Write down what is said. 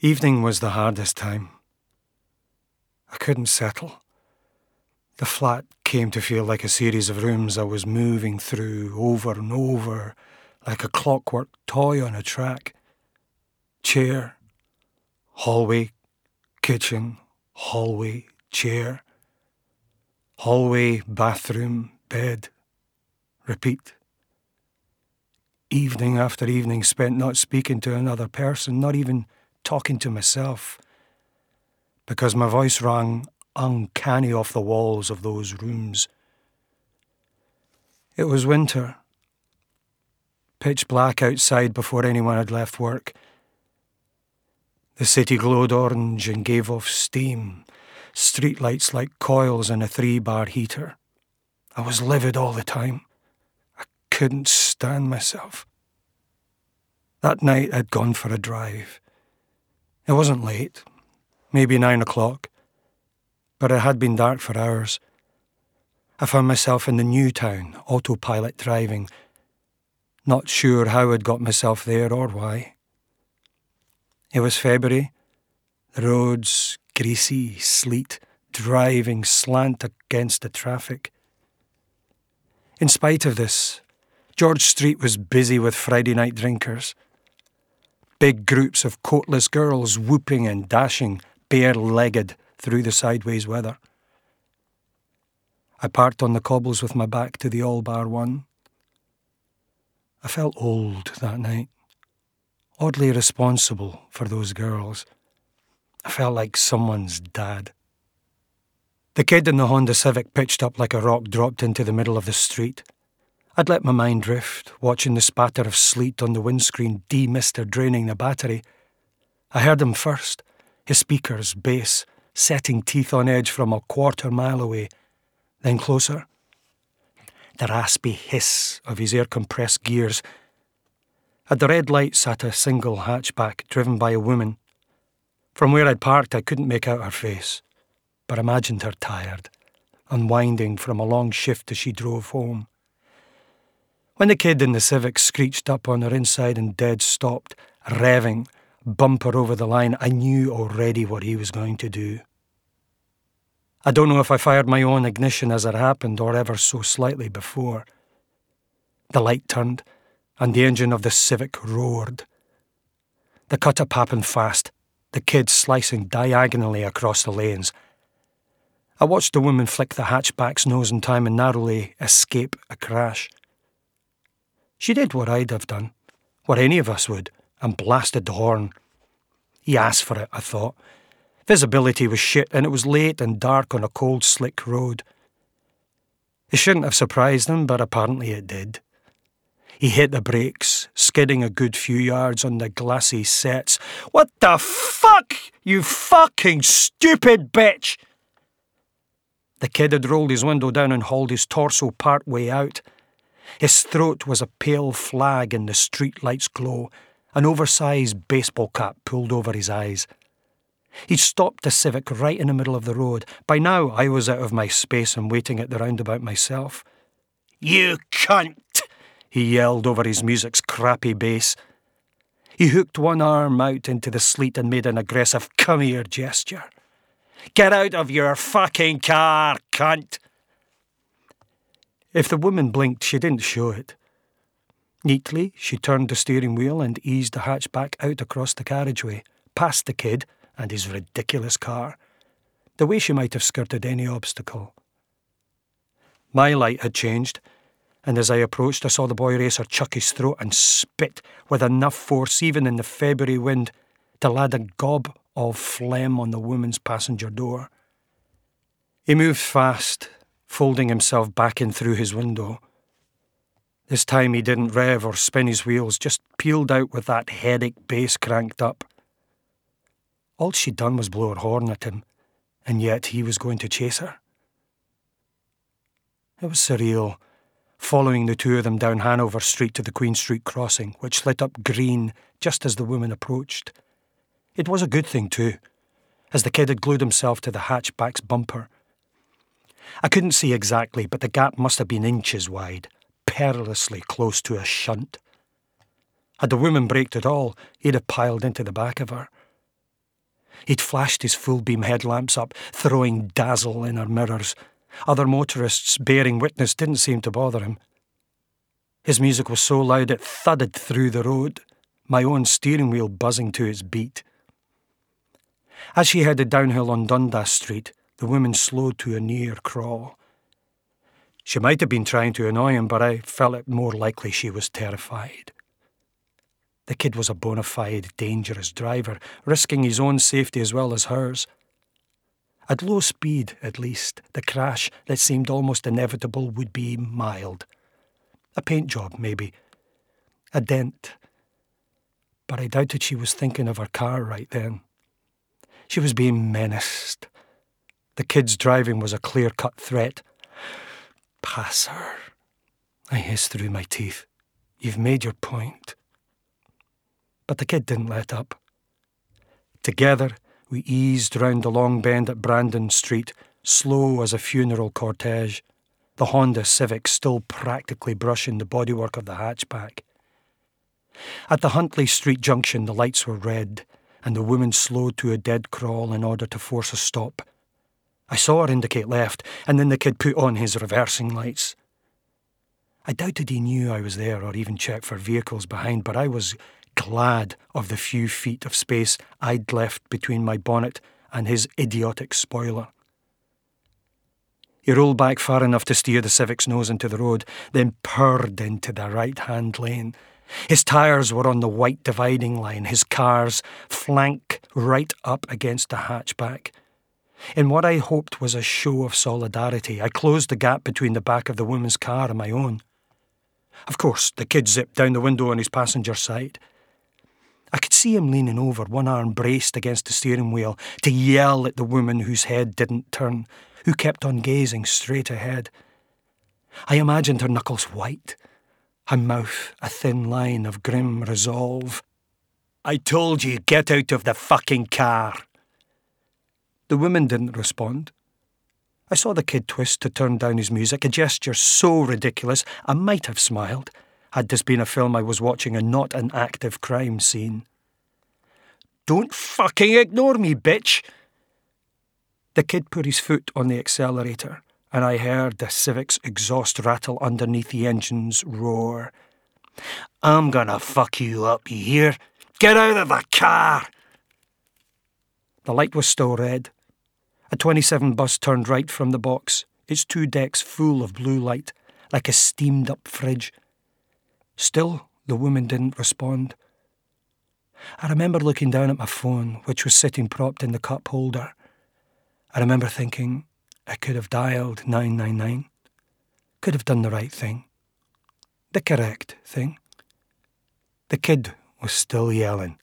Evening was the hardest time. I couldn't settle. The flat came to feel like a series of rooms I was moving through over and over, like a clockwork toy on a track. Chair, hallway, kitchen, hallway, chair, hallway, bathroom, bed, repeat. Evening after evening spent not speaking to another person, not even talking to myself, because my voice rang uncanny off the walls of those rooms. It was winter, pitch black outside before anyone had left work. The city glowed orange and gave off steam, streetlights like coils in a three bar heater. I was livid all the time. I couldn't stand myself. That night I'd gone for a drive. It wasn't late, maybe nine o'clock, but it had been dark for hours. I found myself in the new town, autopilot driving, not sure how I'd got myself there or why. It was February, the roads greasy, sleet, driving slant against the traffic. In spite of this, George Street was busy with Friday night drinkers big groups of coatless girls whooping and dashing, bare legged, through the sideways weather. I parked on the cobbles with my back to the all bar one. I felt old that night, oddly responsible for those girls. I felt like someone's dad. The kid in the Honda Civic pitched up like a rock dropped into the middle of the street. I'd let my mind drift, watching the spatter of sleet on the windscreen demister draining the battery. I heard him first, his speakers, bass, setting teeth on edge from a quarter mile away, then closer. The raspy hiss of his air compressed gears. At the red light sat a single hatchback driven by a woman. From where I'd parked, I couldn't make out her face, but imagined her tired, unwinding from a long shift as she drove home. When the kid in the Civic screeched up on her inside and dead stopped, revving, bumper over the line, I knew already what he was going to do. I don't know if I fired my own ignition as it happened or ever so slightly before. The light turned, and the engine of the Civic roared. The cut up happened fast, the kid slicing diagonally across the lanes. I watched the woman flick the hatchback's nose in time and narrowly escape a crash. She did what I'd have done, what any of us would, and blasted the horn. He asked for it, I thought. Visibility was shit, and it was late and dark on a cold, slick road. It shouldn't have surprised him, but apparently it did. He hit the brakes, skidding a good few yards on the glassy sets. What the fuck, you fucking stupid bitch! The kid had rolled his window down and hauled his torso part way out. His throat was a pale flag in the streetlight's glow, an oversized baseball cap pulled over his eyes. He'd stopped the Civic right in the middle of the road. By now, I was out of my space and waiting at the roundabout myself. You cunt! he yelled over his music's crappy bass. He hooked one arm out into the sleet and made an aggressive come here gesture. Get out of your fucking car, cunt! If the woman blinked, she didn't show it. Neatly, she turned the steering wheel and eased the hatchback out across the carriageway, past the kid and his ridiculous car, the way she might have skirted any obstacle. My light had changed, and as I approached, I saw the boy racer chuck his throat and spit with enough force, even in the February wind, to land a gob of phlegm on the woman's passenger door. He moved fast, folding himself back in through his window. This time he didn't rev or spin his wheels, just peeled out with that headache bass cranked up. All she'd done was blow her horn at him, and yet he was going to chase her. It was surreal, following the two of them down Hanover Street to the Queen Street crossing, which lit up green just as the woman approached. It was a good thing, too, as the kid had glued himself to the hatchback's bumper I couldn't see exactly, but the gap must have been inches wide, perilously close to a shunt. Had the woman braked at all, he'd have piled into the back of her. He'd flashed his full beam headlamps up, throwing dazzle in her mirrors. Other motorists bearing witness didn't seem to bother him. His music was so loud it thudded through the road, my own steering wheel buzzing to its beat. As she headed downhill on Dundas Street, the woman slowed to a near crawl. She might have been trying to annoy him, but I felt it more likely she was terrified. The kid was a bona fide, dangerous driver, risking his own safety as well as hers. At low speed, at least, the crash that seemed almost inevitable would be mild. A paint job, maybe. A dent. But I doubted she was thinking of her car right then. She was being menaced. The kid's driving was a clear cut threat. Pass her. I hissed through my teeth. You've made your point. But the kid didn't let up. Together, we eased round the long bend at Brandon Street, slow as a funeral cortege the Honda Civic still practically brushing the bodywork of the hatchback. At the Huntly Street junction, the lights were red, and the woman slowed to a dead crawl in order to force a stop. I saw her indicate left, and then the kid put on his reversing lights. I doubted he knew I was there or even checked for vehicles behind, but I was glad of the few feet of space I'd left between my bonnet and his idiotic spoiler. He rolled back far enough to steer the Civic's nose into the road, then purred into the right hand lane. His tyres were on the white dividing line, his car's flank right up against the hatchback. In what I hoped was a show of solidarity, I closed the gap between the back of the woman's car and my own. Of course, the kid zipped down the window on his passenger side. I could see him leaning over, one arm braced against the steering wheel, to yell at the woman whose head didn't turn, who kept on gazing straight ahead. I imagined her knuckles white, her mouth a thin line of grim resolve. I told you, get out of the fucking car. The woman didn't respond. I saw the kid twist to turn down his music, a gesture so ridiculous I might have smiled had this been a film I was watching and not an active crime scene. Don't fucking ignore me, bitch! The kid put his foot on the accelerator, and I heard the Civic's exhaust rattle underneath the engine's roar. I'm gonna fuck you up, you hear? Get out of the car! The light was still red. A 27 bus turned right from the box, its two decks full of blue light, like a steamed up fridge. Still, the woman didn't respond. I remember looking down at my phone, which was sitting propped in the cup holder, I remember thinking I could have dialed 999, could have done the right thing, the correct thing. The kid was still yelling.